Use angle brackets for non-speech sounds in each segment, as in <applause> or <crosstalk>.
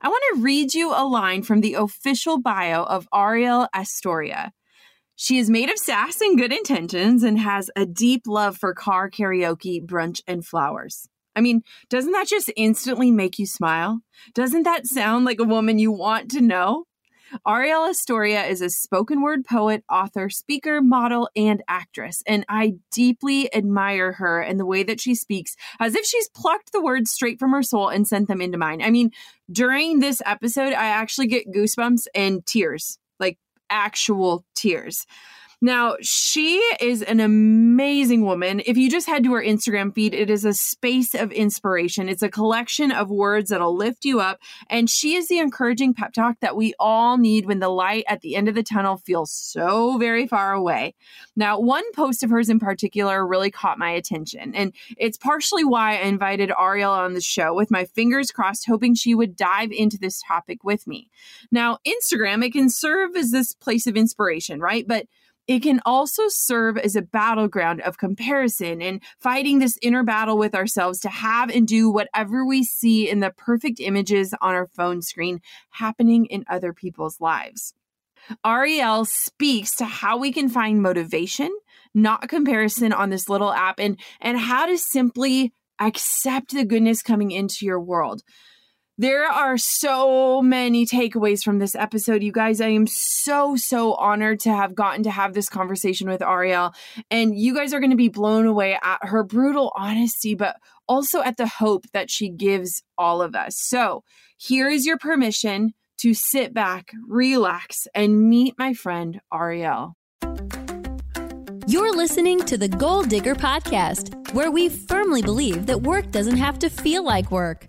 I want to read you a line from the official bio of Arielle Estoria. She is made of sass and good intentions and has a deep love for car karaoke, brunch, and flowers. I mean, doesn't that just instantly make you smile? Doesn't that sound like a woman you want to know? Arielle Estoria is a spoken word poet, author, speaker, model, and actress. And I deeply admire her and the way that she speaks as if she's plucked the words straight from her soul and sent them into mine. I mean, during this episode, I actually get goosebumps and tears, like actual tears. Now, she is an amazing woman. If you just head to her Instagram feed, it is a space of inspiration. It's a collection of words that'll lift you up. And she is the encouraging pep talk that we all need when the light at the end of the tunnel feels so very far away. Now, one post of hers in particular really caught my attention. And it's partially why I invited Arielle on the show with my fingers crossed, hoping she would dive into this topic with me. Now, Instagram, it can serve as this place of inspiration, right? But it can also serve as a battleground of comparison and fighting this inner battle with ourselves to have and do whatever we see in the perfect images on our phone screen happening in other people's lives. Arielle speaks to how we can find motivation, not comparison on this little app and and how to simply accept the goodness coming into your world. There are so many takeaways from this episode, you guys. I am so, so honored to have gotten to have this conversation with Arielle. And you guys are going to be blown away at her brutal honesty, but also at the hope that she gives all of us. So here is your permission to sit back, relax, and meet my friend Arielle. You're listening to the Goal Digger Podcast, where we firmly believe that work doesn't have to feel like work.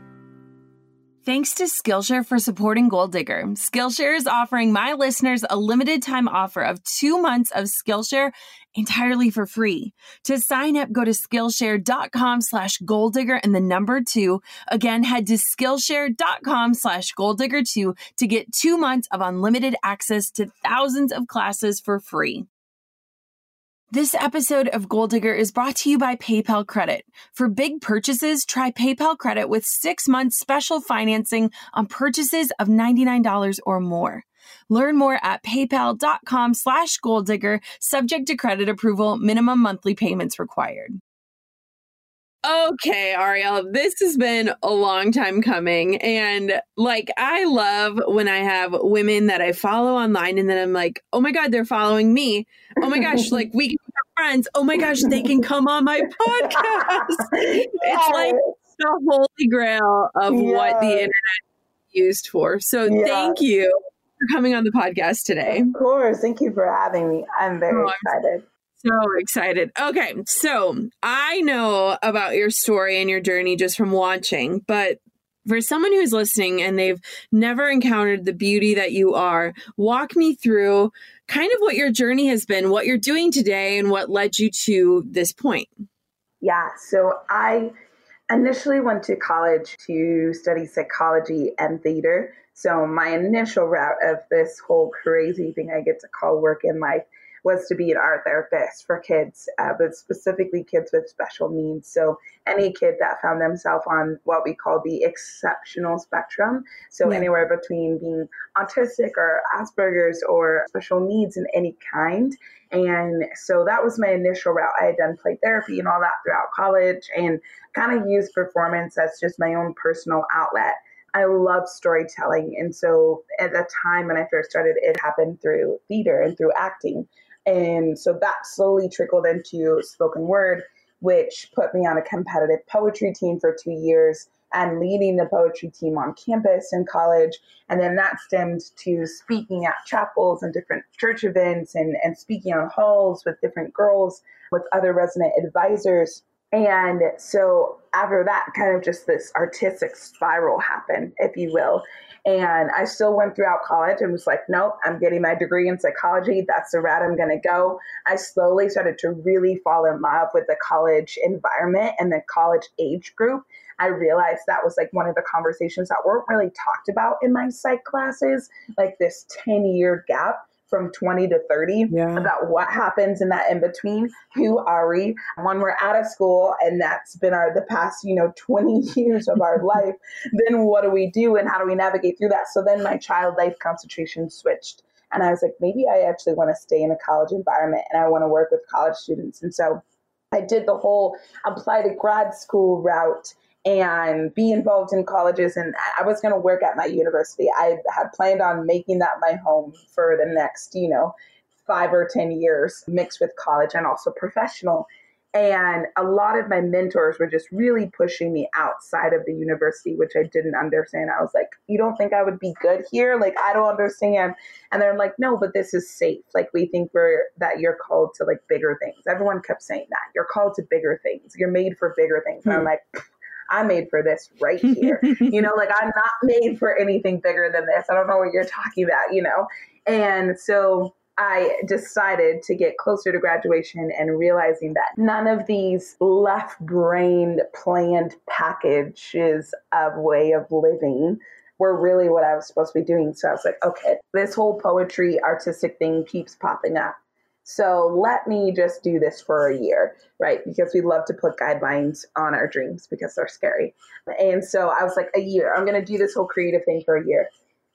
Thanks to Skillshare for supporting Goal Digger. Skillshare is offering my listeners a limited time offer of two months of Skillshare entirely for free. To sign up, go to Skillshare.com slash goaldigger and the number two. Again, head to Skillshare.com slash goaldigger two to get two months of unlimited access to thousands of classes for free. This episode of Goal Digger is brought to you by PayPal Credit. For big purchases, try PayPal Credit with six months special financing on purchases of $99 or more. Learn more at paypal.com slash goaldigger, subject to credit approval, minimum monthly payments required. Okay, Arielle, this has been a long time coming. And like, I love when I have women that I follow online and then I'm like, oh my God, they're following me. Oh my gosh, <laughs> like we can be friends. Oh my gosh, they can come on my <laughs> podcast. It's like the holy grail of what the internet is used for. So thank you for coming on the podcast today. Of course. Thank you for having me. I'm very oh, excited. So excited. Okay, so I know about your story and your journey just from watching, but for someone who's listening and they've never encountered the beauty that you are, walk me through kind of what your journey has been, what you're doing today, and what led you to this point. Yeah, so I initially went to college to study psychology and theater. So my initial route of this whole crazy thing I get to call work in life was to be an art therapist for kids, uh, but specifically kids with special needs. So any kid that found themselves on what we call the exceptional spectrum. So yeah. anywhere between being autistic or Asperger's or special needs in any kind. And so that was my initial route. I had done play therapy and all that throughout college and kind of used performance as just my own personal outlet. I love storytelling. And so at the time when I first started, it happened through theater and through acting. And so that slowly trickled into spoken word, which put me on a competitive poetry team for two years and leading the poetry team on campus in college. And then that stemmed to speaking at chapels and different church events and, and speaking on halls with different girls, with other resident advisors. And so after that, kind of just this artistic spiral happened, if you will. And I still went throughout college and was like, nope, I'm getting my degree in psychology. That's the route I'm going to go. I slowly started to really fall in love with the college environment and the college age group. I realized that was like one of the conversations that weren't really talked about in my psych classes, like this 10 year gap from 20 to 30 yeah. about what happens in that in between. Who are we when we're out of school and that's been our the past, you know, 20 <laughs> years of our <laughs> life? Then what do we do and how do we navigate through that? So then my child life concentration switched. And I was like, maybe I actually want to stay in a college environment and I want to work with college students. And so I did the whole apply to grad school route and be involved in colleges. And I was going to work at my university. I had planned on making that my home for the next, you know, five or 10 years, mixed with college and also professional. And a lot of my mentors were just really pushing me outside of the university, which I didn't understand. I was like, You don't think I would be good here? Like, I don't understand. And they're like, No, but this is safe. Like, we think we're that you're called to like bigger things. Everyone kept saying that. You're called to bigger things. You're made for bigger things. And I'm hmm. like, I'm made for this right here. <laughs> you know, like I'm not made for anything bigger than this. I don't know what you're talking about, you know? And so I decided to get closer to graduation and realizing that none of these left brained planned packages of way of living were really what I was supposed to be doing. So I was like, okay, this whole poetry artistic thing keeps popping up. So let me just do this for a year, right? Because we love to put guidelines on our dreams because they're scary. And so I was like, a year, I'm going to do this whole creative thing for a year.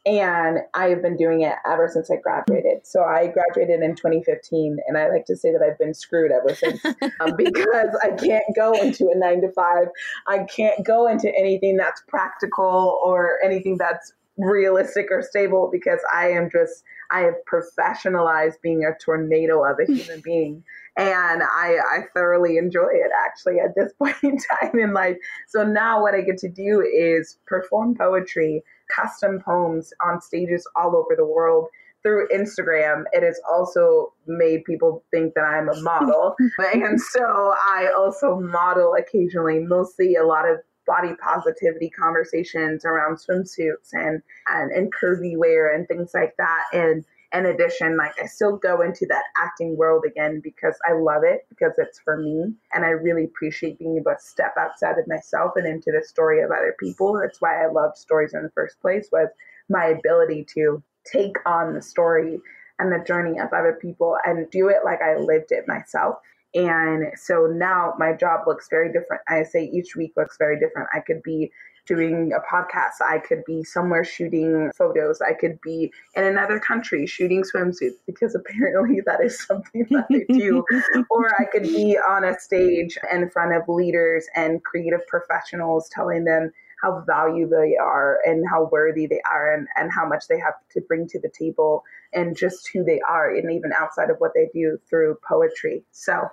And I've been doing it ever since I graduated. So I graduated in 2015, and I like to say that I've been screwed ever since <laughs> um, because I can't go into a nine to five. I can't go into anything that's practical or anything that's realistic or stable because I am just I have professionalized being a tornado of a <laughs> human being. And I, I thoroughly enjoy it actually at this <laughs> point in time in life. So now what I get to do is perform poetry, custom poems on stages all over the world through Instagram, it has also made people think that I'm a model. <laughs> and so I also model occasionally, mostly a lot of body positivity conversations around swimsuits and, and, and curvy wear and things like that. And in addition, like I still go into that acting world again because I love it, because it's for me. And I really appreciate being able to step outside of myself and into the story of other people. That's why I loved stories in the first place was my ability to take on the story and the journey of other people and do it like I lived it myself. And so now my job looks very different. I say each week looks very different. I could be doing a podcast. I could be somewhere shooting photos. I could be in another country shooting swimsuits because apparently <laughs> that is something that I do. <laughs> or I could be on a stage in front of leaders and creative professionals telling them how valuable they are and how worthy they are and, and how much they have to bring to the table and just who they are and even outside of what they do through poetry. So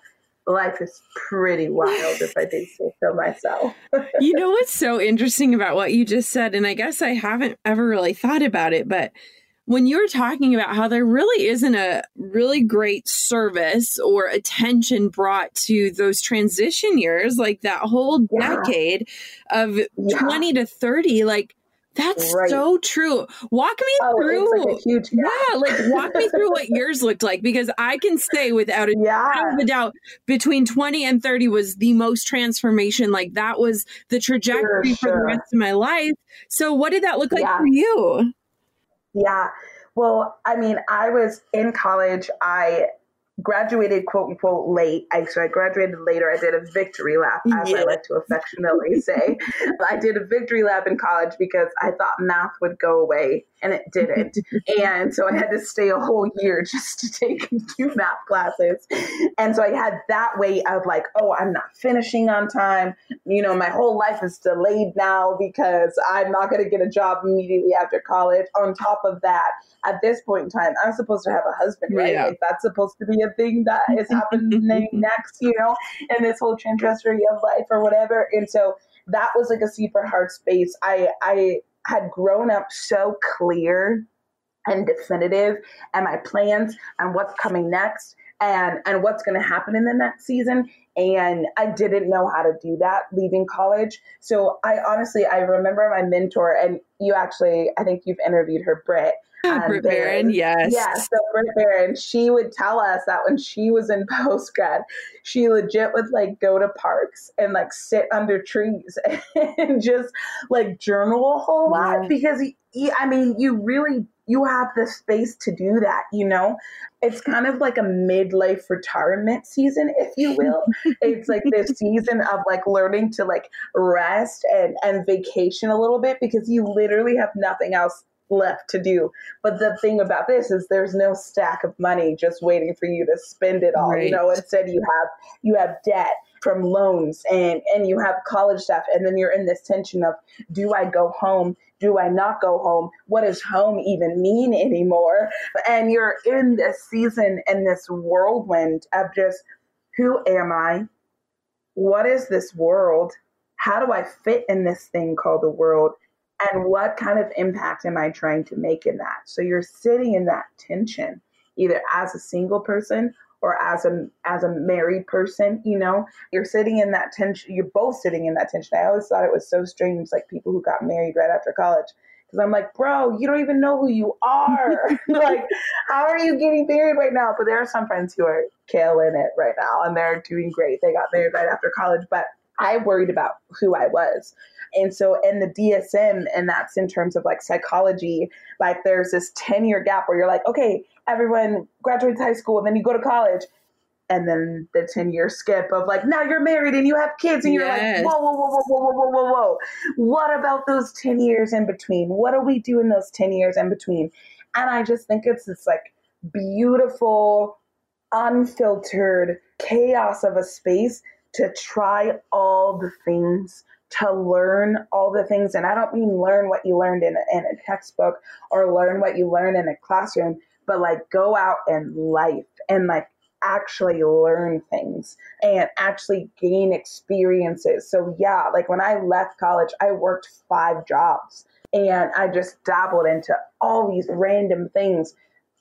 life is pretty wild if I do say so myself. <laughs> you know what's so interesting about what you just said, and I guess I haven't ever really thought about it, but when you were talking about how there really isn't a really great service or attention brought to those transition years, like that whole yeah. decade of yeah. 20 to 30, like that's right. so true. Walk me oh, through. Like huge yeah, like walk me through what <laughs> yours looked like because I can say without a yeah. a doubt between 20 and 30 was the most transformation. Like that was the trajectory for, sure. for the rest of my life. So what did that look like yeah. for you? Yeah. Well, I mean, I was in college. I graduated quote unquote late. I so I graduated later. I did a victory lap, as yeah. I like to affectionately say. <laughs> I did a victory lap in college because I thought math would go away and it didn't. and so I had to stay a whole year just to take a few math classes. And so I had that weight of like, oh, I'm not finishing on time. You know, my whole life is delayed now because I'm not going to get a job immediately after college. On top of that, at this point in time, I'm supposed to have a husband, right? Yeah. Like that's supposed to be a thing that is happening <laughs> next, you know, in this whole trajectory of life or whatever. And so that was like a super hard space. I I had grown up so clear and definitive and my plans and what's coming next and and what's going to happen in the next season and I didn't know how to do that leaving college. So I honestly I remember my mentor and you actually I think you've interviewed her Brit <laughs> um, Brit Barron, yes. Yeah, so Brit Barron, she would tell us that when she was in <laughs> post grad, she legit would like go to parks and like sit under trees <laughs> and just like journal a whole lot because, I mean, you really you have the space to do that, you know? It's kind of like a midlife retirement season, if you will. It's like this <laughs> season of like learning to like rest and, and vacation a little bit because you literally have nothing else left to do. But the thing about this is there's no stack of money just waiting for you to spend it all. Right. You know, instead you have you have debt from loans and and you have college stuff and then you're in this tension of do I go home? Do I not go home? What does home even mean anymore? And you're in this season and this whirlwind of just who am I? What is this world? How do I fit in this thing called the world? and what kind of impact am I trying to make in that? So you're sitting in that tension, either as a single person or as a as a married person, you know, you're sitting in that tension. You're both sitting in that tension. I always thought it was so strange, like people who got married right after college. Because I'm like, bro, you don't even know who you are. <laughs> <laughs> like, how are you getting married right now? But there are some friends who are killing it right now and they're doing great. They got married right after college. But I worried about who I was. And so in the DSM, and that's in terms of like psychology, like there's this 10 year gap where you're like, okay, everyone graduates high school and then you go to college. And then the 10 year skip of like, now you're married and you have kids and you're like, whoa, whoa, whoa, whoa, whoa, whoa, whoa, whoa. What about those 10 years in between? What do we do in those 10 years in between? And I just think it's this like beautiful, unfiltered chaos of a space to try all the things to learn all the things. And I don't mean learn what you learned in a, in a textbook or learn what you learn in a classroom, but like go out in life and like actually learn things and actually gain experiences. So, yeah, like when I left college, I worked five jobs and I just dabbled into all these random things.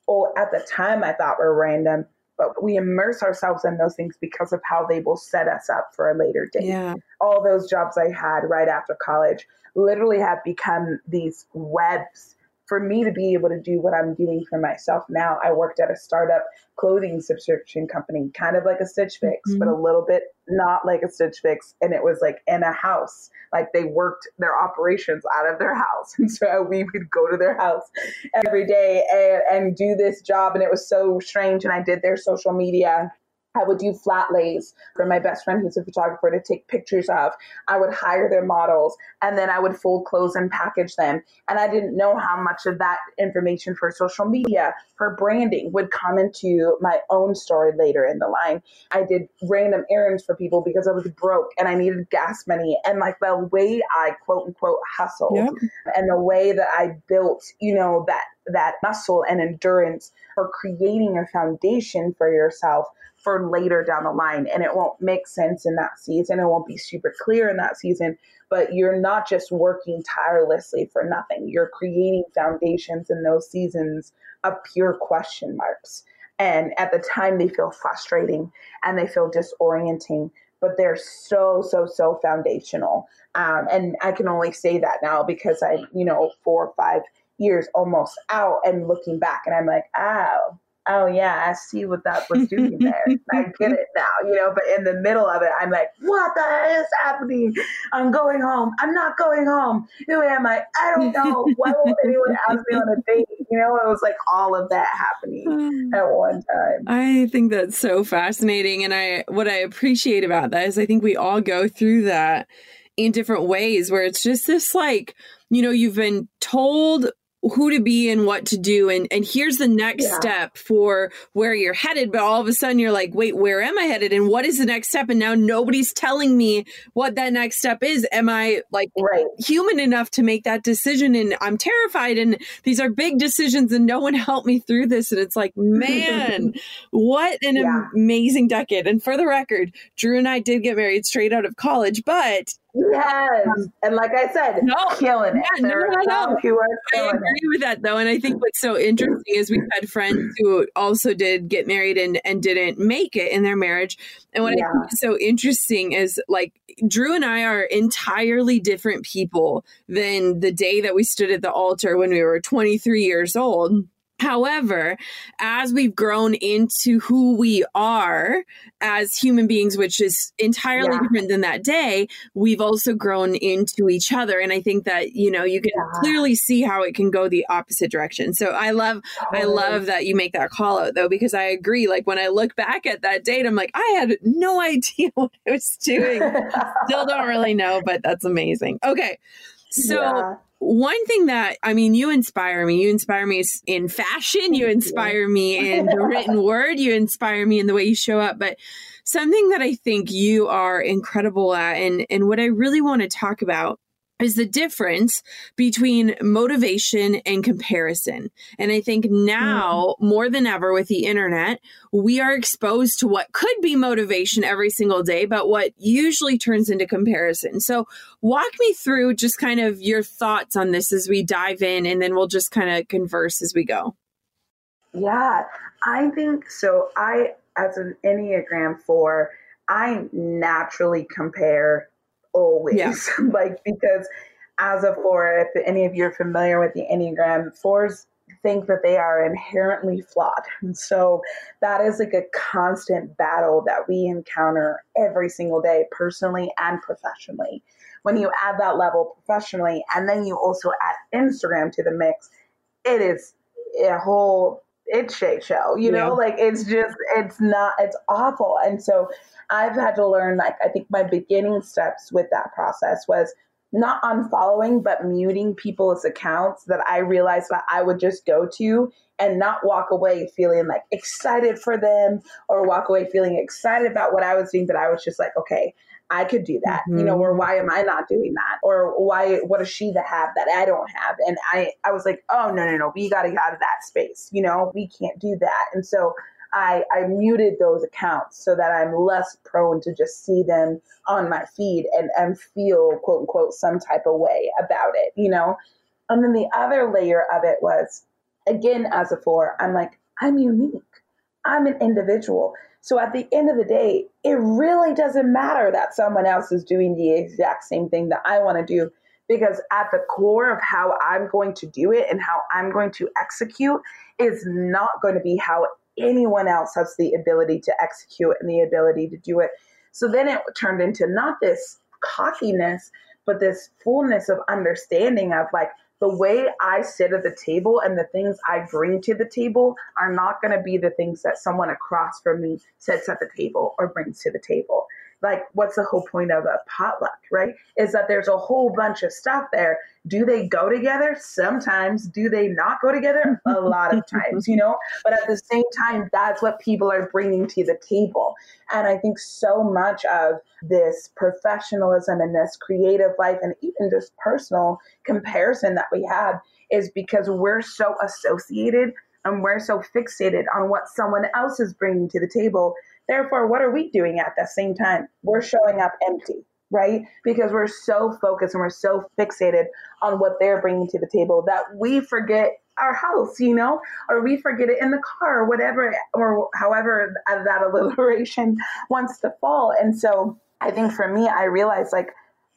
Or at the time, I thought were random, but we immerse ourselves in those things because of how they will set us up for a later date. Yeah. All those jobs I had right after college literally have become these webs for me to be able to do what I'm doing for myself now, I worked at a startup clothing subscription company, kind of like a Stitch Fix, mm-hmm. but a little bit not like a Stitch Fix. And it was like in a house, like they worked their operations out of their house. <laughs> And so we would go to their house every day and, and do this job. And it was so strange. And I did their social media I would do flat lays for my best friend who's a photographer to take pictures of. I would hire their models and then I would fold clothes and package them. And I didn't know how much of that information for social media, for branding would come into my own story later in the line. I did random errands for people because I was broke and I needed gas money. And like the way I quote unquote hustled yep. and the way that I built, you know, that that muscle and endurance for creating a foundation for yourself for later down the line. And it won't make sense in that season. It won't be super clear in that season, but you're not just working tirelessly for nothing. You're creating foundations in those seasons of pure question marks. And at the time, they feel frustrating and they feel disorienting, but they're so, so, so foundational. Um, and I can only say that now because I, you know, four or five years almost out and looking back, and I'm like, oh, oh yeah, I see what that was doing <laughs> there. I get it now, you know. But in the middle of it, I'm like, what the hell is happening? I'm going home. I'm not going home. Who am I? I don't <laughs> know. Why won't anyone ask me on a date? You know, it was like all of that happening <sighs> at one time. I think that's so fascinating, and I what I appreciate about that is I think we all go through that in different ways where it's just this like you know you've been told who to be and what to do. And and here's the next yeah. step for where you're headed but all of a sudden you're like wait where am i headed? And what is the next step? And now nobody's telling me what that next step is. Am i like right. human enough to make that decision? And i'm terrified. And these are big decisions and no one <laughs> helped me through this. And it's like man <laughs> what an yeah. amazing decade. And for the record drew and i did get married straight out of college but Yes. And like I said, no, killing it. Yeah, no, no, no. Who are I agree it. with that though. And I think what's so interesting is we've had friends who also did get married and, and didn't make it in their marriage. And what yeah. I think is so interesting is like Drew and I are entirely different people than the day that we stood at the altar when we were 23 years old However, as we've grown into who we are as human beings, which is entirely yeah. different than that day, we've also grown into each other. And I think that, you know, you can yeah. clearly see how it can go the opposite direction. So I love, totally. I love that you make that call out though, because I agree. Like when I look back at that date, I'm like, I had no <laughs> idea what I was doing. <laughs> Still don't really know, but that's amazing. Okay. So, yeah one thing that I mean, you inspire me. You inspire me in fashion. You inspire me in the written <laughs> word. You inspire me in the way you show up. But something that I think you are incredible at, and and what I really want to talk about is the difference between motivation and comparison. And I think now mm-hmm. more than ever with the internet, we are exposed to what could be motivation every single day, but what usually turns into comparison. So, walk me through just kind of your thoughts on this as we dive in, and then we'll just kind of converse as we go. Yeah, I think so. I, as an Enneagram 4, I naturally compare always. Yeah. <laughs> like because as a four, if any of you are familiar with the Enneagram, fours think that they are inherently flawed. And so that is like a constant battle that we encounter every single day, personally and professionally. When you add that level professionally, and then you also add Instagram to the mix, it is a whole it's shit show, you know, yeah. like it's just it's not it's awful. And so I've had to learn like I think my beginning steps with that process was not unfollowing but muting people's accounts that I realized that I would just go to and not walk away feeling like excited for them or walk away feeling excited about what I was doing but I was just like okay I could do that, mm-hmm. you know, or mm-hmm. why am I not doing that? Or why, what does she have that I don't have? And I, I was like, oh, no, no, no, we got to get out of that space. You know, we can't do that. And so I, I muted those accounts so that I'm less prone to just see them on my feed and, and feel quote unquote some type of way about it, you know? And then the other layer of it was, again, as a four, I'm like, I'm unique. I'm an individual. So at the end of the day, it really doesn't matter that someone else is doing the exact same thing that I want to do because at the core of how I'm going to do it and how I'm going to execute is not going to be how anyone else has the ability to execute and the ability to do it. So then it turned into not this cockiness, but this fullness of understanding of like, the way I sit at the table and the things I bring to the table are not going to be the things that someone across from me sits at the table or brings to the table like what's the whole point of a potluck right? Is that there's a whole bunch of stuff there. Do they go together? Sometimes. Do they not go together? A <laughs> lot of times you know? But at the same time that's what people are bringing to the table. And i think so much of this professionalism and this creative life and even just personal comparison that we have is because we're so associated and we're so fixated on what someone else is bringing to the table. Therefore, what are we doing at the same time? We're showing up empty, right? Because we're so focused and we're so fixated on what they're bringing to the table that we forget our house, you know, or we forget it in the car or whatever, or however that alliteration <laughs> wants to fall. And so I think for me, I realized like,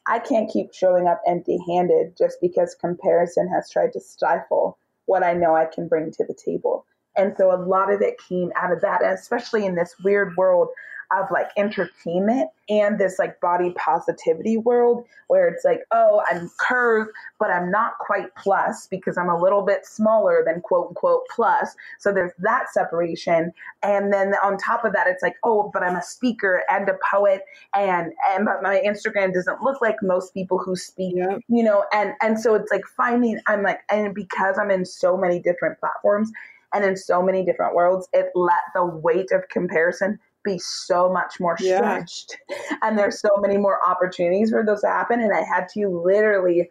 I can't keep showing up empty handed just because comparison has tried to stifle what I know I can bring to the table. And so a lot of it came out of that, especially in this weird world of like entertainment and this like body positivity world where it's like, oh, I'm curved, but I'm not quite plus because I'm a little bit smaller than quote unquote plus. So there's that separation. And then on top of that, it's like, oh, but I'm a speaker and a poet and and but my Instagram doesn't look like most people who speak, yeah. you know, and and so it's like finding I'm like and because I'm in so many different platforms and in so many different worlds, it let the weight of comparison be so much more stretched. Yeah. <laughs> And there's so many more opportunities for those to happen. And I had to literally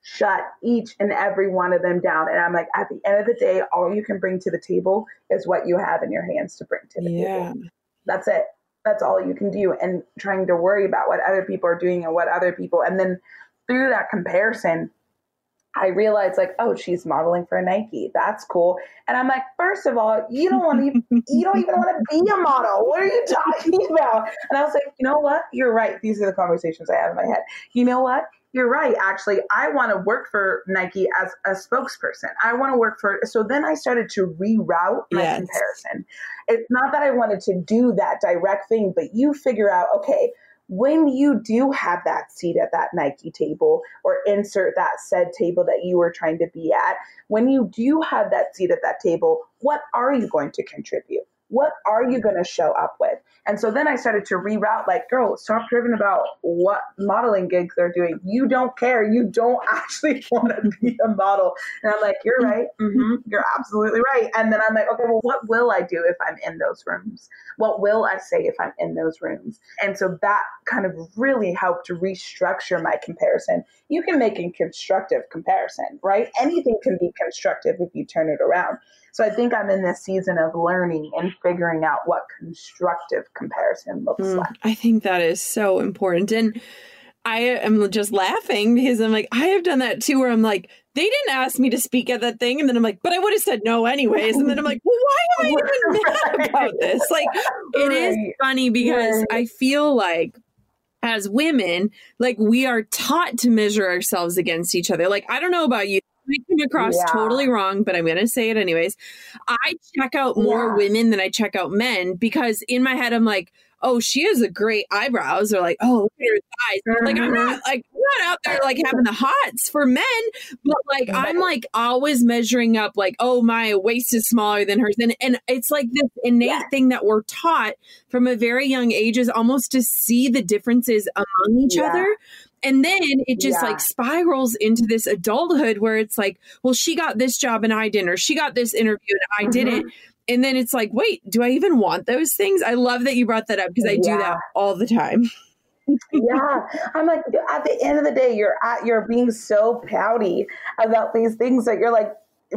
shut each and every one of them down. And I'm like, at the end of the day, all you can bring to the table is what you have in your hands to bring to the yeah. table. That's it. That's all you can do. And trying to worry about what other people are doing and what other people, and then through that comparison, I realized like, oh, she's modeling for Nike. That's cool. And I'm like, first of all, you don't want to, you don't even want to be a model. What are you <laughs> talking about? And I was like, you know what? You're right. These are the conversations I have in my head. You know what? You're right. Actually, I want to work for Nike as a spokesperson. I want to work for. So then I started to reroute my yes. comparison. It's not that I wanted to do that direct thing, but you figure out, okay, when you do have that seat at that Nike table or insert that said table that you were trying to be at, when you do have that seat at that table, what are you going to contribute? What are you going to show up with? And so then I started to reroute like, girl, stop driven about what modeling gigs they're doing. You don't care. You don't <laughs> actually want to be a model. And I'm like, you're right. Mm-hmm. You're absolutely right. And then I'm like, okay, well, what will I do if I'm in those rooms? What will I say if I'm in those rooms? And so that kind of really helped to restructure my comparison. You can make a constructive comparison, right? Anything can be constructive if you turn it around. So I think I'm in this season of learning and figuring out what constructive comparison looks mm, like. I think that is so important. And I am just laughing because I'm like, I have done that too, where I'm like, they didn't ask me to speak at that thing. And then I'm like, but I would have said no anyways. And then I'm like, <laughs> well, why am I even mad about this? Like, it right. is funny because right. I feel like as women, like we are taught to measure ourselves against each other. Like, I don't know about you might come across yeah. totally wrong, but I'm going to say it anyways. I check out more yeah. women than I check out men because in my head, I'm like, oh, she has a great eyebrows, or like, oh, look at her thighs. Mm-hmm. Like, I'm not like I'm not out there like having the hots for men, but like I'm like always measuring up, like, oh, my waist is smaller than hers, and and it's like this innate yeah. thing that we're taught from a very young age is almost to see the differences among each yeah. other and then it just yeah. like spirals into this adulthood where it's like, well, she got this job and I didn't, or she got this interview and I mm-hmm. didn't. And then it's like, wait, do I even want those things? I love that you brought that up because I yeah. do that all the time. <laughs> yeah, I'm like, at the end of the day, you're at, you're being so pouty about these things that you're like,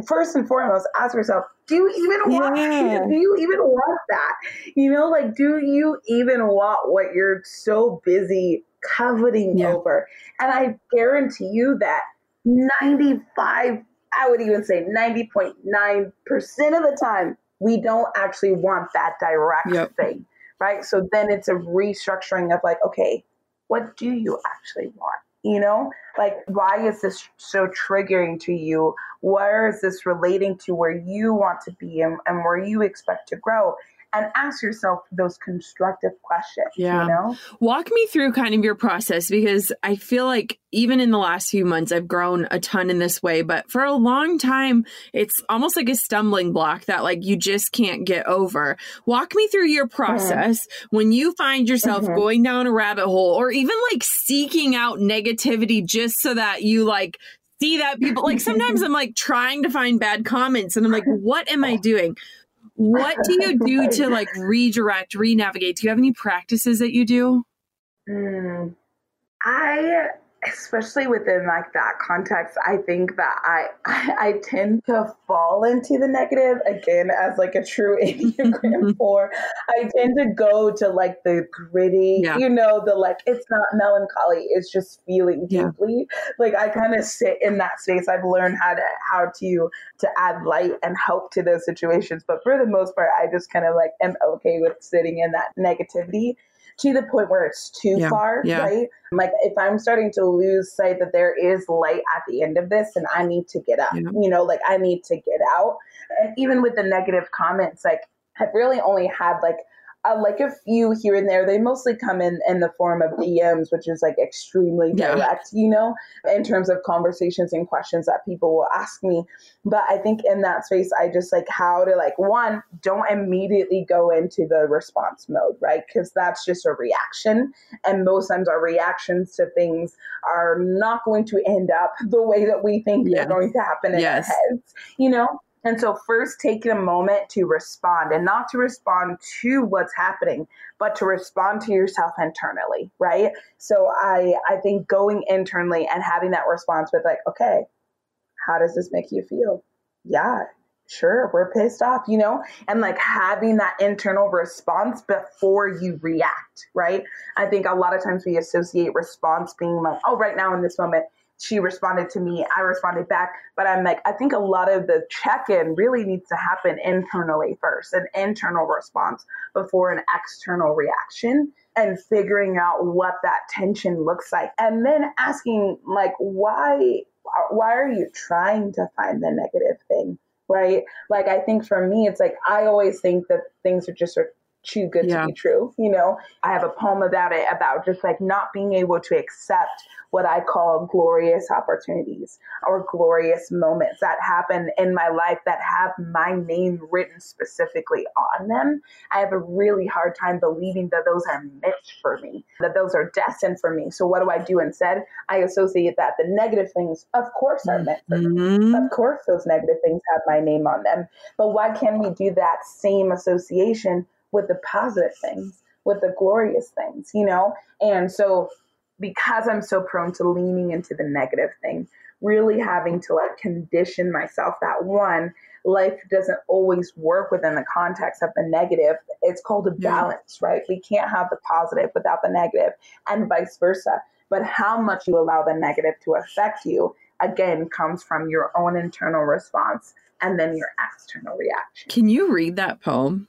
first and foremost, ask yourself, do you even want yeah. <laughs> do you even want that? You know, like do you even want what you're so busy coveting yeah. over. And I guarantee you that 95, I would even say 90.9% of the time, we don't actually want that direct yep. thing, right? So then it's a restructuring of like, okay, what do you actually want? You know, like, why is this so triggering to you? Where is this relating to where you want to be and, and where you expect to grow? And ask yourself those constructive questions. Yeah. You know? Walk me through kind of your process because I feel like even in the last few months, I've grown a ton in this way, but for a long time, it's almost like a stumbling block that like you just can't get over. Walk me through your process mm-hmm. when you find yourself mm-hmm. going down a rabbit hole or even like seeking out negativity just so that you like see that people like sometimes <laughs> I'm like trying to find bad comments and I'm like, what am I doing? What do you do to <laughs> like redirect, re-navigate? Do you have any practices that you do? Mm, I especially within like that context, I think that I, I, <laughs> I tend to fall into the negative again as like a true <laughs> Enneagram <laughs> four. I tend to go to like the gritty, yeah. you know, the like it's not melancholy, it's just feeling yeah. deeply. Like I kind of sit in that space. I've learned how to how to to add light and help to those situations. But for the most part, I just kind of like am okay with sitting in that negativity to the point where it's too yeah, far, yeah. right? Like if I'm starting to lose sight that there is light at the end of this and I need to get up, yeah. you know, like I need to get out. And even with the negative comments, like I've really only had like uh, like a few here and there. They mostly come in in the form of DMs, which is like extremely direct, yeah. you know, in terms of conversations and questions that people will ask me. But I think in that space, I just like how to like one, don't immediately go into the response mode, right? Because that's just a reaction, and most times our reactions to things are not going to end up the way that we think yeah. they're going to happen in yes. our heads, you know. And so, first, taking a moment to respond and not to respond to what's happening, but to respond to yourself internally, right? So, I, I think going internally and having that response with, like, okay, how does this make you feel? Yeah, sure, we're pissed off, you know? And like having that internal response before you react, right? I think a lot of times we associate response being like, oh, right now in this moment, she responded to me, I responded back. But I'm like, I think a lot of the check in really needs to happen internally first, an internal response before an external reaction and figuring out what that tension looks like. And then asking, like, why? Why are you trying to find the negative thing? Right. Like, I think for me, it's like I always think that things are just too good yeah. to be true. You know, I have a poem about it about just like not being able to accept what I call glorious opportunities or glorious moments that happen in my life that have my name written specifically on them. I have a really hard time believing that those are meant for me, that those are destined for me. So what do I do instead? I associate that the negative things, of course, are meant for mm-hmm. me. Of course, those negative things have my name on them. But why can't we do that same association with the positive things, with the glorious things, you know? And so because I'm so prone to leaning into the negative thing, really having to like condition myself that one, life doesn't always work within the context of the negative. It's called a balance, yeah. right? We can't have the positive without the negative, and vice versa. But how much you allow the negative to affect you, again, comes from your own internal response and then your external reaction. Can you read that poem?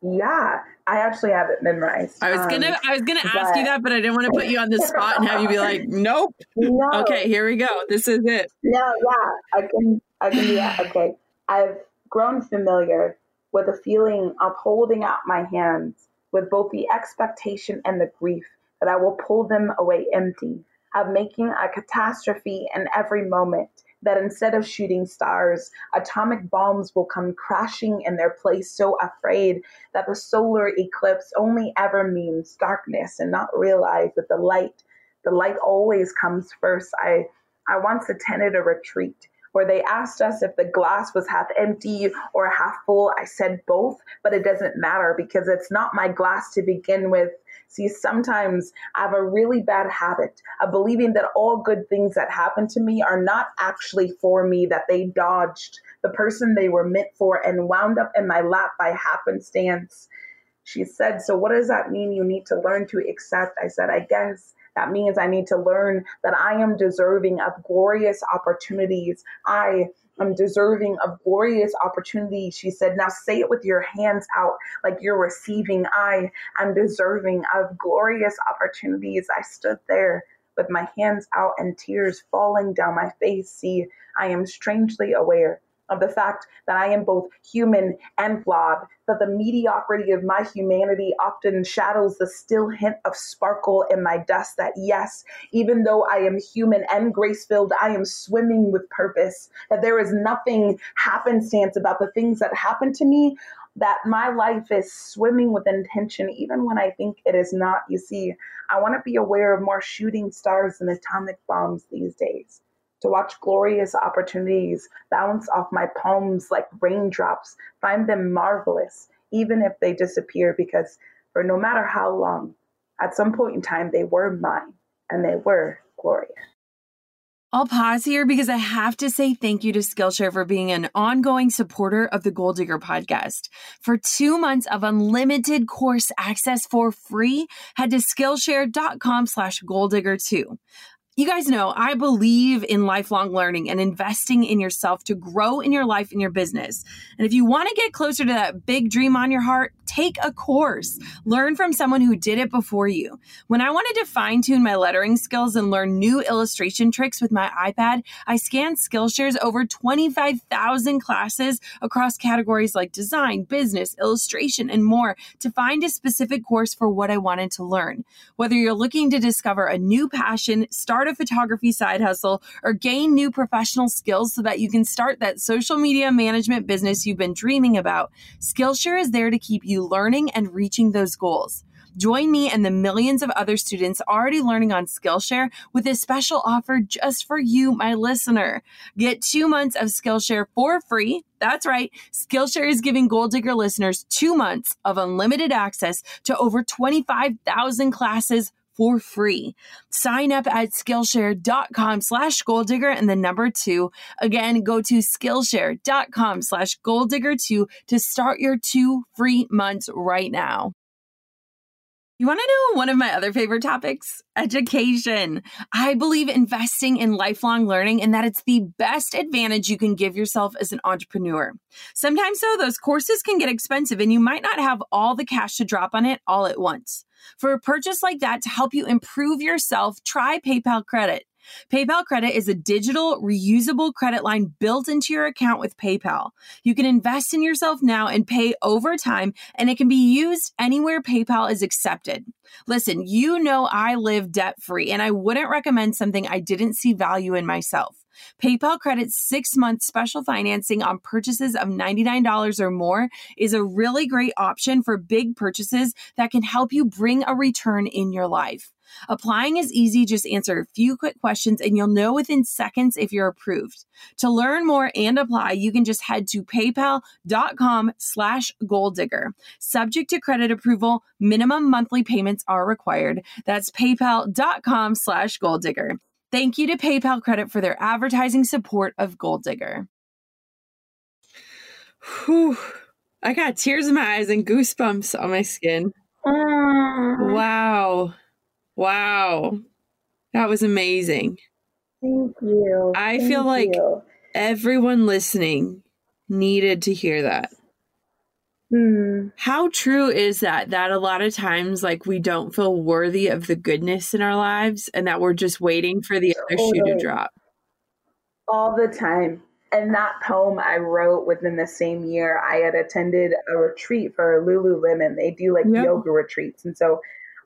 Yeah, I actually have it memorized. I was gonna, um, I was gonna ask you that, but I didn't want to put you on the spot and have you be <laughs> like, "Nope." No. Okay, here we go. This is it. No, yeah, I can, I can do that. <sighs> Okay, I've grown familiar with the feeling of holding out my hands with both the expectation and the grief that I will pull them away empty, of making a catastrophe in every moment that instead of shooting stars, atomic bombs will come crashing in their place, so afraid that the solar eclipse only ever means darkness and not realize that the light, the light always comes first. I, I once attended a retreat where they asked us if the glass was half empty or half full. I said both, but it doesn't matter because it's not my glass to begin with. See, sometimes I have a really bad habit of believing that all good things that happen to me are not actually for me, that they dodged the person they were meant for and wound up in my lap by happenstance. She said, So, what does that mean you need to learn to accept? I said, I guess that means I need to learn that I am deserving of glorious opportunities. I am deserving of glorious opportunities. She said, Now say it with your hands out like you're receiving. I am deserving of glorious opportunities. I stood there with my hands out and tears falling down my face. See, I am strangely aware of the fact that I am both human and flawed, that the mediocrity of my humanity often shadows the still hint of sparkle in my dust, that yes, even though I am human and grace filled, I am swimming with purpose, that there is nothing happenstance about the things that happen to me. That my life is swimming with intention, even when I think it is not. You see, I want to be aware of more shooting stars than atomic bombs these days to watch glorious opportunities bounce off my palms like raindrops, find them marvelous, even if they disappear, because for no matter how long, at some point in time, they were mine and they were glorious. I'll pause here because I have to say thank you to Skillshare for being an ongoing supporter of the Goal Digger podcast. For two months of unlimited course access for free, head to Skillshare.com slash Goal Digger 2. You guys know I believe in lifelong learning and investing in yourself to grow in your life and your business. And if you want to get closer to that big dream on your heart, take a course. Learn from someone who did it before you. When I wanted to fine tune my lettering skills and learn new illustration tricks with my iPad, I scanned Skillshare's over 25,000 classes across categories like design, business, illustration, and more to find a specific course for what I wanted to learn. Whether you're looking to discover a new passion, start a photography side hustle, or gain new professional skills so that you can start that social media management business you've been dreaming about, Skillshare is there to keep you learning and reaching those goals. Join me and the millions of other students already learning on Skillshare with a special offer just for you, my listener. Get two months of Skillshare for free. That's right. Skillshare is giving Goal Digger listeners two months of unlimited access to over 25,000 classes for free. Sign up at Skillshare.com slash goal digger and the number two. Again, go to Skillshare.com slash goal digger two to start your two free months right now. You want to know one of my other favorite topics? Education. I believe investing in lifelong learning and that it's the best advantage you can give yourself as an entrepreneur. Sometimes, though, those courses can get expensive and you might not have all the cash to drop on it all at once. For a purchase like that to help you improve yourself, try PayPal Credit. PayPal Credit is a digital, reusable credit line built into your account with PayPal. You can invest in yourself now and pay over time, and it can be used anywhere PayPal is accepted. Listen, you know I live debt free, and I wouldn't recommend something I didn't see value in myself. PayPal Credit's six month special financing on purchases of $99 or more is a really great option for big purchases that can help you bring a return in your life. Applying is easy. Just answer a few quick questions and you'll know within seconds if you're approved. To learn more and apply, you can just head to paypal.com slash goal digger. Subject to credit approval, minimum monthly payments are required. That's paypal.com slash goal digger. Thank you to PayPal Credit for their advertising support of Goal Digger. Whew. I got tears in my eyes and goosebumps on my skin. Mm. Wow. Wow. That was amazing. Thank you. I Thank feel like you. everyone listening needed to hear that. Hmm. How true is that? That a lot of times, like, we don't feel worthy of the goodness in our lives and that we're just waiting for the other shoe to drop. all the time. And that poem I wrote within the same year, I had attended a retreat for Lululemon. They do like Yep. yoga retreats. And so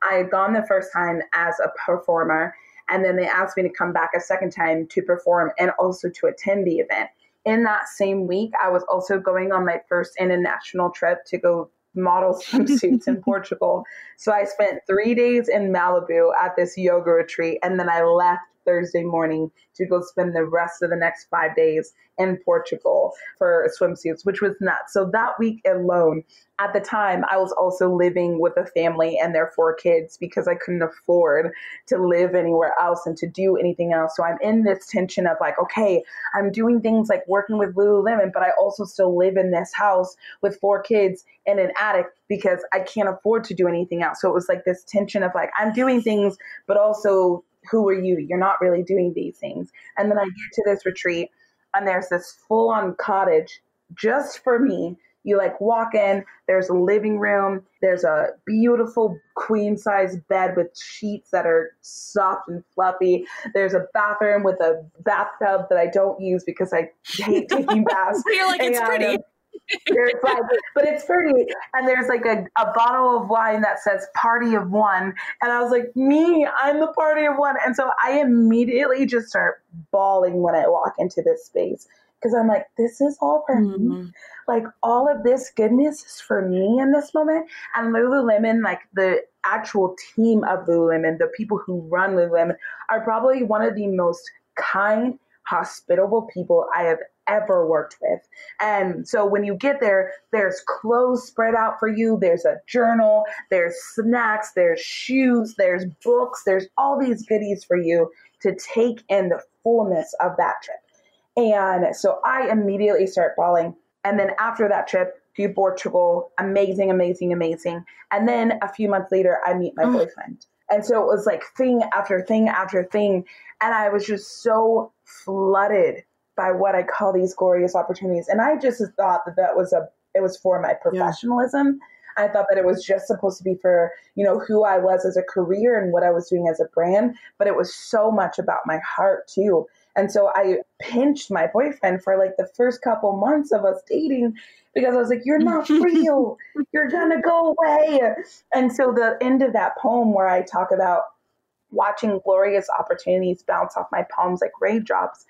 I had gone the first time as a performer, and then they asked me to come back a second time to perform and also to attend the event. In that same week, I was also going on my first international trip to go model <laughs> swimsuits in Portugal. So I spent three days in Malibu at this yoga retreat, and then I left Thursday morning to go spend the rest of the next five days in Portugal for swimsuits, which was nuts. So that week alone, at the time, I was also living with a family and their four kids because I couldn't afford to live anywhere else and to do anything else. So I'm in this tension of like, okay, I'm doing things like working with Lululemon, but I also still live in this house with four kids in an attic because I can't afford to do anything else. So it was like this tension of like, I'm doing things, but also who are you? You're not really doing these things. And then I get to this retreat and there's this full on cottage just for me. You like walk in, there's a living room, there's a beautiful queen size bed with sheets that are soft and fluffy. There's a bathroom with a bathtub that I don't use because I hate <laughs> taking baths. You're like, it's And, pretty. Um, there's like, but it's pretty. And there's like a, a bottle of wine that says party of one. And I was like, me, I'm the party of one. And so I immediately just start bawling when I walk into this space because I'm like, this is all for me. Mhm. Like all of this goodness is for me in this moment. And Lululemon, like the actual team of Lululemon, the people who run Lululemon, are probably one of the most kind, hospitable people I have ever worked with. And so when you get there, there's clothes spread out for you, there's a journal, there's snacks, there's shoes, there's books, there's all these goodies for you to take in the fullness of that trip. And so I immediately start bawling. And then after that trip to Portugal, amazing, amazing, amazing. And then a few months later, I meet my mm. boyfriend. And so it was like thing after thing after thing. And I was just so flooded by what I call these glorious opportunities. And I just thought that that was a, it was for my professionalism. Yeah. I thought that it was just supposed to be for, you know, who I was as a career and what I was doing as a brand. But it was so much about my heart too. And so I pinched my boyfriend for like the first couple months of us dating because I was like, You're not <laughs> real. You're going to go away. And so the end of that poem where I talk about watching glorious opportunities bounce off my palms like raindrops.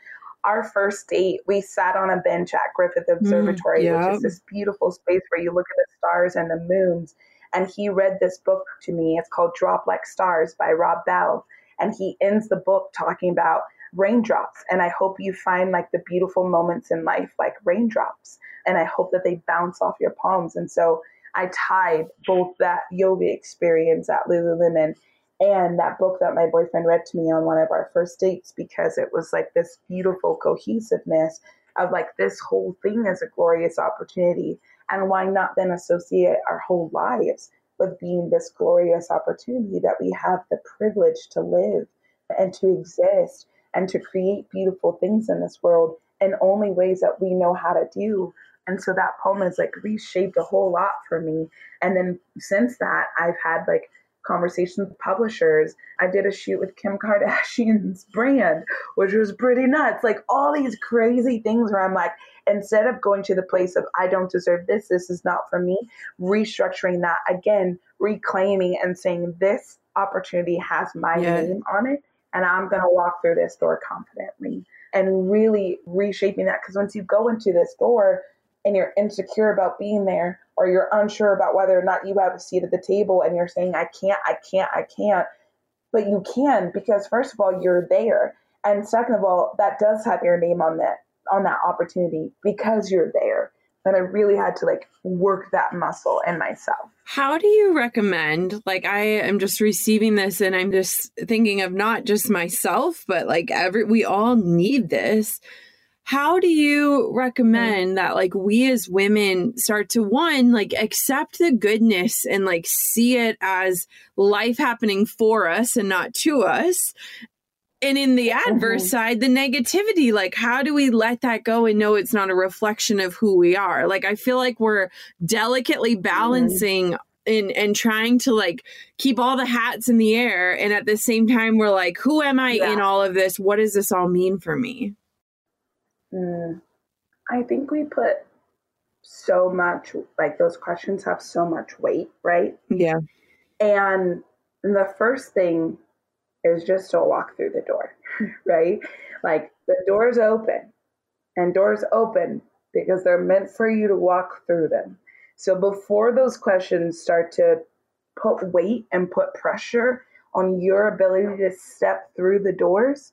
Our first date, we sat on a bench at Griffith mm, Observatory, mm, yeah. which is this beautiful space where you look at the stars and the moons. And he read this book to me. It's called Drop Like Stars by Rob Bell. And he ends the book talking about raindrops. And I hope you find like the beautiful moments in life like raindrops. And I hope that they bounce off your palms. And so I tied both that yoga experience at Lululemon and that book that my boyfriend read to me on one of our first dates because it was like this beautiful cohesiveness of like this whole thing is a glorious opportunity. And why not then associate our whole lives with being this glorious opportunity that we have the privilege to live and to exist and to create beautiful things in this world in only ways that we know how to do. And so that poem has like reshaped a whole lot for me. And then since that, I've had like conversations with publishers. I did a shoot with Kim Kardashian's <laughs> brand, which was pretty nuts. Like all these crazy things where I'm like, instead of going to the place of I don't deserve this, this is not for me, restructuring that again, reclaiming and saying this opportunity has my yeah. name on it and I'm going to walk through this door confidently and really reshaping that. Because once you go into this door and you're insecure about being there, or you're unsure about whether or not you have a seat at the table and you're saying, I can't, I can't, I can't, but you can because, first of all, you're there. And second of all, that does have your name on that on that opportunity because you're there and I really had to like work that muscle in myself. How do you recommend? Like, I am just receiving this and I'm just thinking of not just myself, but like every, we all need this. How do you recommend that, like, we as women start to one, like, accept the goodness and like see it as life happening for us and not to us? and in the adverse mm-hmm. side the negativity like how do we let that go and know it's not a reflection of who we are like i feel like we're delicately mm-hmm. balancing mm-hmm. and and trying to like keep all the hats in the air and at the same time we're like who am i yeah. in all of this what does this all mean for me mm. i think we put so much like those questions have so much weight right yeah and the first thing is just to walk through the door, <laughs> right? Like the doors open and doors open because they're meant for you to walk through them. So before those questions start to put weight and put pressure on your ability to step through the doors,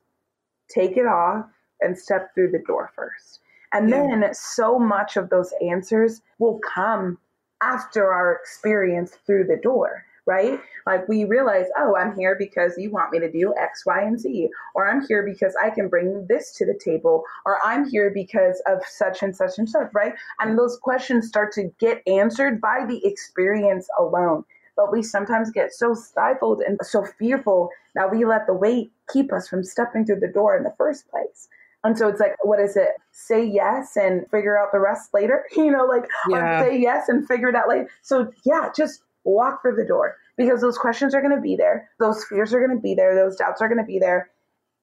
take it off and step through the door first. And yeah. then so much of those answers will come after our experience through the door right? Like we realize, oh, I'm here because you want me to do X, Y, and Z, or I'm here because I can bring this to the table, or I'm here because of such and such and such, right? And those questions start to get answered by the experience alone. But we sometimes get so stifled and so fearful that we let the weight keep us from stepping through the door in the first place. And so it's like, what is it? Say yes and figure out the rest later, <laughs> you know, like, yeah. say yes and figure it out later. So, yeah, just walk through the door because those questions are going to be there. Those fears are going to be there. Those doubts are going to be there.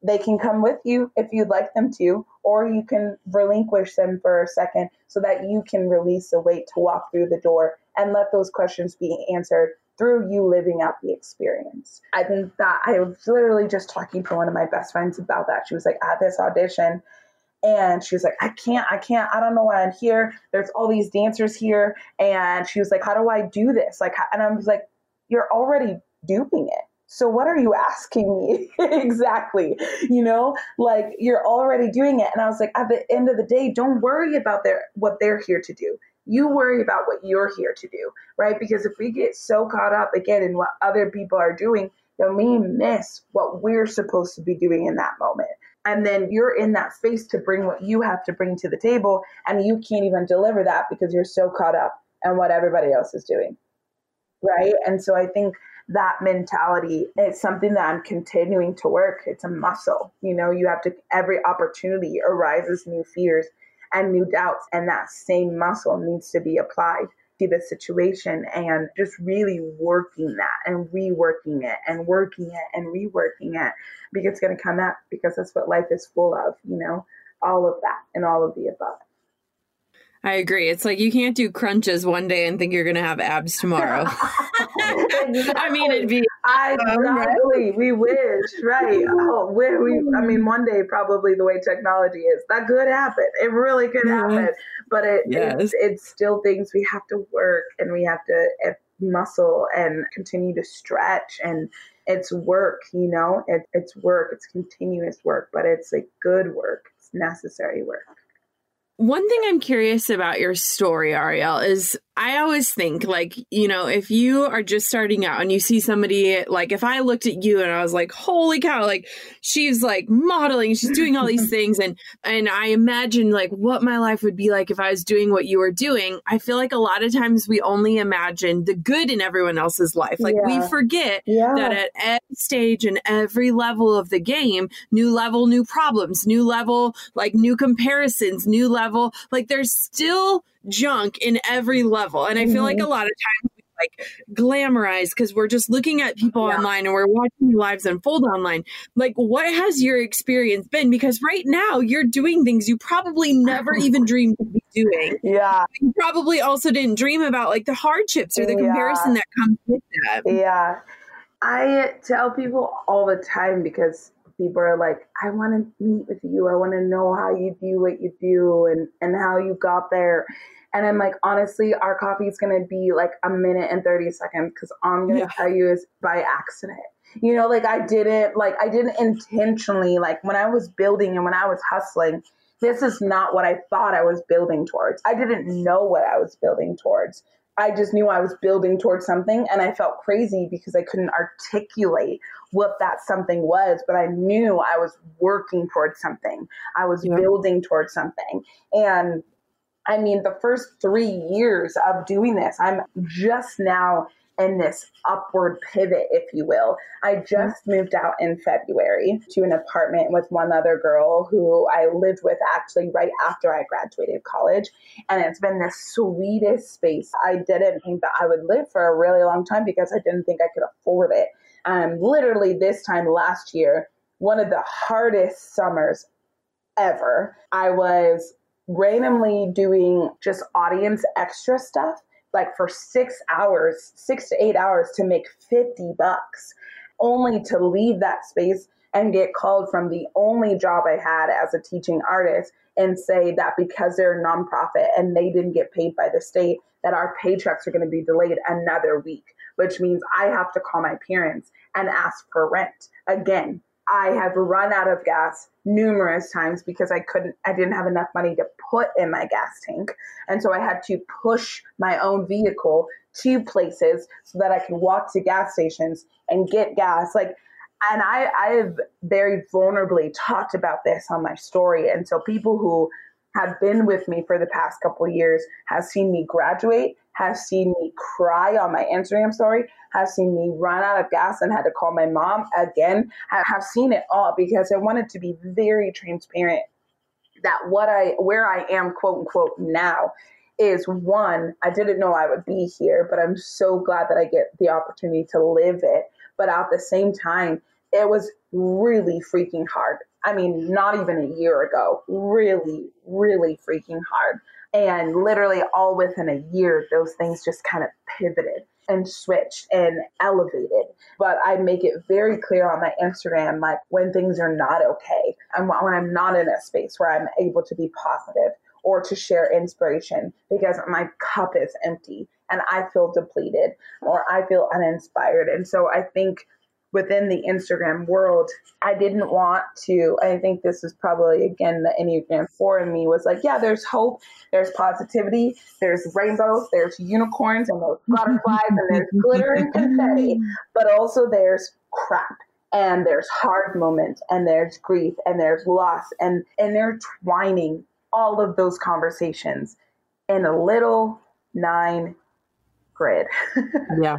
They can come with you if you'd like them to, or you can relinquish them for a second so that you can release the weight to walk through the door and let those questions be answered through you living out the experience. I think that I was literally just talking to one of my best friends about that. She was like, at this audition, and she was like, I can't, I can't, I don't know why I'm here. There's all these dancers here. And she was like, How do I do this? Like, and I was like, You're already doing it. So what are you asking me <laughs> exactly? You know, like you're already doing it. And I was like, at the end of the day, don't worry about their what they're here to do. You worry about what you're here to do, right? Because if we get so caught up again in what other people are doing, then we miss what we're supposed to be doing in that moment. And then you're in that space to bring what you have to bring to the table, and you can't even deliver that because you're so caught up in what everybody else is doing. Right. And so I think that mentality is something that I'm continuing to work. It's a muscle. You know, you have to, every opportunity arises new fears and new doubts, and that same muscle needs to be applied to the situation and just really working that and reworking it and working it and reworking it because it's going to come up because that's what life is full of, you know, all of that and all of the above. I agree. It's like you can't do crunches one day and think you're going to have abs <laughs> tomorrow. <laughs> <laughs> I mean, it'd be exactly. We wish, right? Oh, where we? I mean, one day probably the way technology is, that could happen. It really could happen, but it, yes. it's, it's still things we have to work and we have to eh, muscle and continue to stretch and it's work you know it, it's work it's continuous work but it's like good work it's necessary work one thing I'm curious about your story, Arielle, is I always think like, you know, if you are just starting out and you see somebody like if I looked at you and I was like, holy cow, like she's like modeling, she's doing all these <laughs> things and and I imagine like what my life would be like if I was doing what you were doing. I feel like a lot of times we only imagine the good in everyone else's life. Like yeah. we forget yeah. that at every stage and every level of the game, new level, new problems, new level, like new comparisons, new level, like there's still junk in every level. And I feel like a mm-hmm. lot of times we like glamorize because we're just looking at people yeah. online and we're watching lives unfold online. Like, what has your experience been? Because right now you're doing things you probably never <laughs> even dreamed of be doing. Yeah. You probably also didn't dream about like the hardships or the yeah. comparison that comes with that. Yeah. I tell people all the time because people are like, I want to meet with you. I want to know how you do what you do and, and how you got there. And I'm like, honestly, our coffee is going to be like a minute and 30 seconds because all I'm going to yeah. tell you is by accident. You know, like I didn't, like, I didn't intentionally, like, when I was building and when I was hustling, this is not what I thought I was building towards. I didn't know what I was building towards. I just knew I was building towards something and I felt crazy because I couldn't articulate what that something was, but I knew I was working towards something. I was yeah. building towards something. And I mean, the first three years of doing this, I'm just now in this upward pivot, if you will. I mm-hmm. just moved out in February to an apartment with one other girl who I lived with actually right after I graduated college. And it's been the sweetest space. I didn't think that I would live for a really long time because I didn't think I could afford it. Um, literally, this time last year, one of the hardest summers ever, I was randomly doing just audience extra stuff like for six hours, six to eight hours to make 50 bucks, only to leave that space and get called from the only job I had as a teaching artist and say that because they're a nonprofit and they didn't get paid by the state, that our paychecks are going to be delayed another week, which means I have to call my parents and ask for rent. Again, I have run out of gas numerous times because I couldn't, I didn't have enough money to put in my gas tank. And so I had to push my own vehicle to places so that I could walk to gas stations and get gas. Like, and I, I have very vulnerably talked about this on my story. And so people who have been with me for the past couple years has seen me graduate, has seen me cry on my Instagram story, has seen me run out of gas and had to call my mom again, have seen it all because I wanted to be very transparent that what I where I am quote unquote now is one, I didn't know I would be here, but I'm so glad that I get the opportunity to live it. But at the same time, it was really freaking hard. I mean, not even a year ago, really, really freaking hard. And literally all within a year, those things just kind of pivoted and switched and elevated. But I make it very clear on my Instagram, like when things are not okay and when I'm not in a space where I'm able to be positive or to share inspiration because my cup is empty and I feel depleted or I feel uninspired. And so I think within the Instagram world, I didn't want to. I think this is probably, again, the Enneagram 4 in me was like, yeah, there's hope, there's positivity, there's rainbows, there's unicorns, and there's <laughs> butterflies, and there's glitter and confetti, but also there's crap and there's hard moments and there's grief and there's loss and and they're twining all of those conversations in a little nine grid <laughs> yeah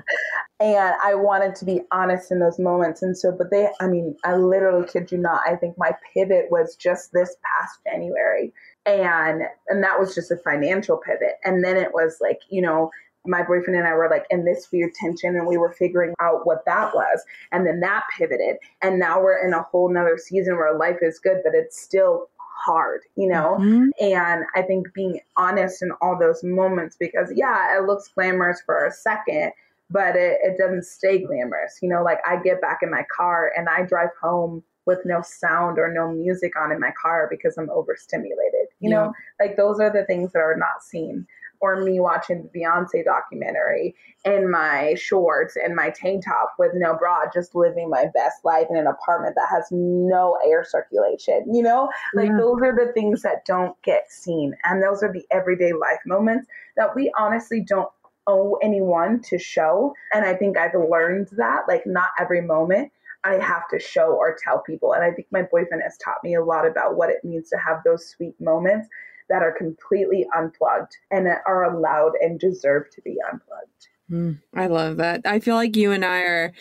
and i wanted to be honest in those moments and so but they i mean i literally kid you not i think my pivot was just this past january and and that was just a financial pivot and then it was like you know my boyfriend and I were like in this weird tension and we were figuring out what that was. And then that pivoted. And now we're in a whole nother season where life is good, but it's still hard, you know? Mm-hmm. And I think being honest in all those moments, because yeah, it looks glamorous for a second, but it, it doesn't stay glamorous. You know, like I get back in my car and I drive home with no sound or no music on in my car because I'm overstimulated. You yeah. know, like those are the things that are not seen or me watching the Beyonce documentary in my shorts and my tank top with no bra, just living my best life in an apartment that has no air circulation. You know, like yeah. those are the things that don't get seen. And those are the everyday life moments that we honestly don't owe anyone to show. And I think I've learned that, like, not every moment. I have to show or tell people. And I think my boyfriend has taught me a lot about what it means to have those sweet moments that are completely unplugged and are allowed and deserve to be unplugged. Mm, I love that. I feel like you and I are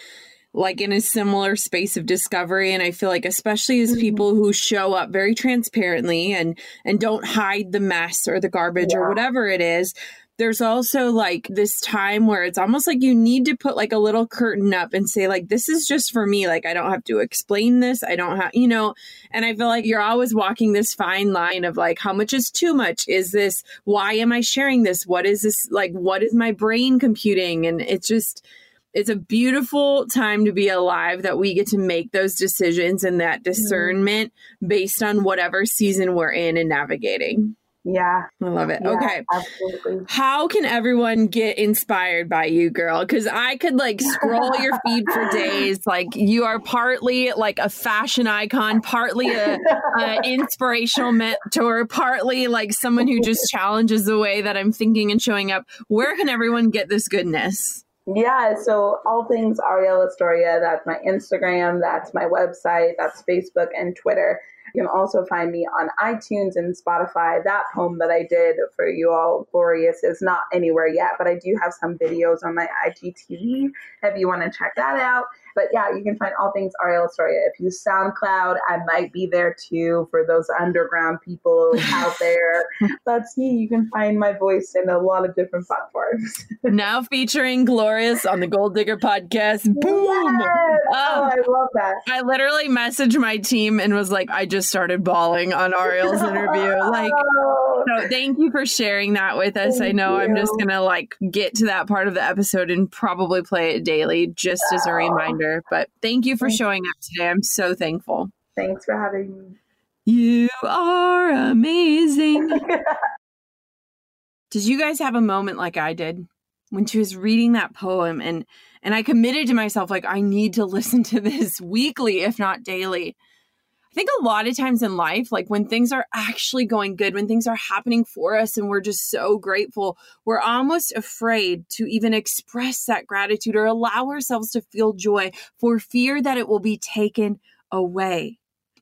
like in a similar space of discovery and i feel like especially as mm-hmm. people who show up very transparently and and don't hide the mess or the garbage yeah. or whatever it is there's also like this time where it's almost like you need to put like a little curtain up and say like this is just for me. Like i don't have to explain this. I don't have you know? And i feel like you're always walking this fine line of like how much is too much? Is this why am i sharing this? What is this like what is my brain computing? And it's just it's a beautiful time to be alive that we get to make those decisions and that mm-hmm. discernment based on whatever season we're in and navigating yeah. I love it. Yeah, okay. Absolutely. How can everyone get inspired by you, girl? Because I could like scroll your feed for <laughs> days. Like you are partly like a fashion icon, partly a, a inspirational mentor, partly like someone who just challenges the way that I'm thinking and showing up. Where can everyone get this goodness? Yeah, so all things Arielle Estoria, that's my Instagram, that's my website, that's Facebook and Twitter. You can also find me on iTunes and Spotify. That poem that I did for you all, Glorious, is not anywhere yet, but I do have some videos on my IGTV if you want to check that out. But yeah, you can find all things Arielle Estoria. If you SoundCloud, I might be there too for those underground people out <laughs> there. That's me. You can find my voice in a lot of different platforms. <laughs> now featuring Glorious on the Goal Digger podcast. Boom! Yes! Oh, um, I love that. I literally messaged my team and was like, I just started bawling on Arielle's interview. <laughs> Like, so thank you for sharing that with us. Thank I know you. I'm just gonna like get to that part of the episode and probably play it daily just as a reminder. But thank you for showing up today. I'm so thankful. Thanks for having me. You are amazing. <laughs> <laughs> did you guys have a moment like I did when she was reading that poem and and I committed to myself like I need to <laughs> listen to this weekly if not daily think a lot of times in life, like when things are actually going good, when things are happening for us and we're just so grateful, we're almost afraid to even express that gratitude or allow ourselves to feel joy for fear that it will be taken away.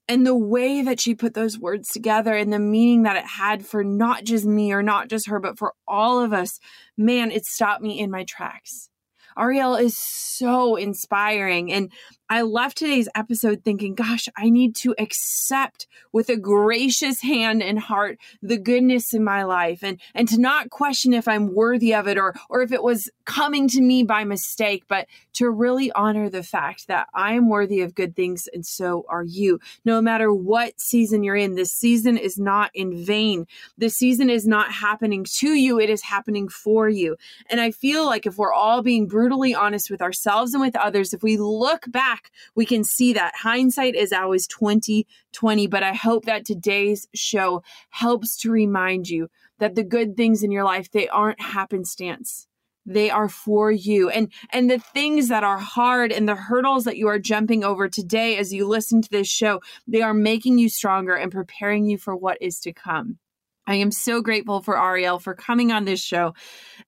And the way that she put those words together and the meaning that it had for not just me or not just her, but for all of us, man, it stopped me in my tracks. Arielle is so inspiring. And I left today's episode thinking, gosh, I need to accept with a gracious hand and heart the goodness in my life and, and to not question if I'm worthy of it or, or if it was coming to me by mistake, but to really honor the fact that I am worthy of good things and so are you. No matter what season you're in, this season is not in vain. This season is not happening to you, it is happening for you. And I feel like if we're all being brutally honest with ourselves and with others, if we look back back, we can see that hindsight is always 2020. But I hope that today's show helps to remind you that the good things in your life, they aren't happenstance. they are for you and and the things that are hard and the hurdles that you are jumping over today as you listen to this show they are making you stronger and preparing you for what is to come I am so grateful for Arielle for coming on this show.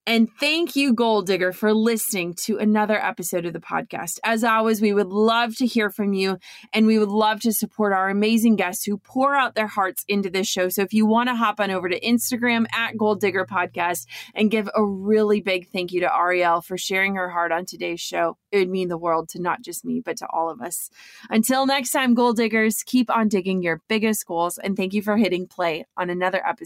And thank you, Goal Digger, for listening to another episode of the podcast. As always, we would love to hear from you and we would love to support our amazing guests who pour out their hearts into this show. So if you want to hop on over to Instagram at Goal Digger Podcast and give a really big thank you to Arielle for sharing her heart on today's show, it would mean the world to not just me, but to all of us. Until next time, Goal Diggers, keep on digging your biggest goals. And thank you for hitting play on another episode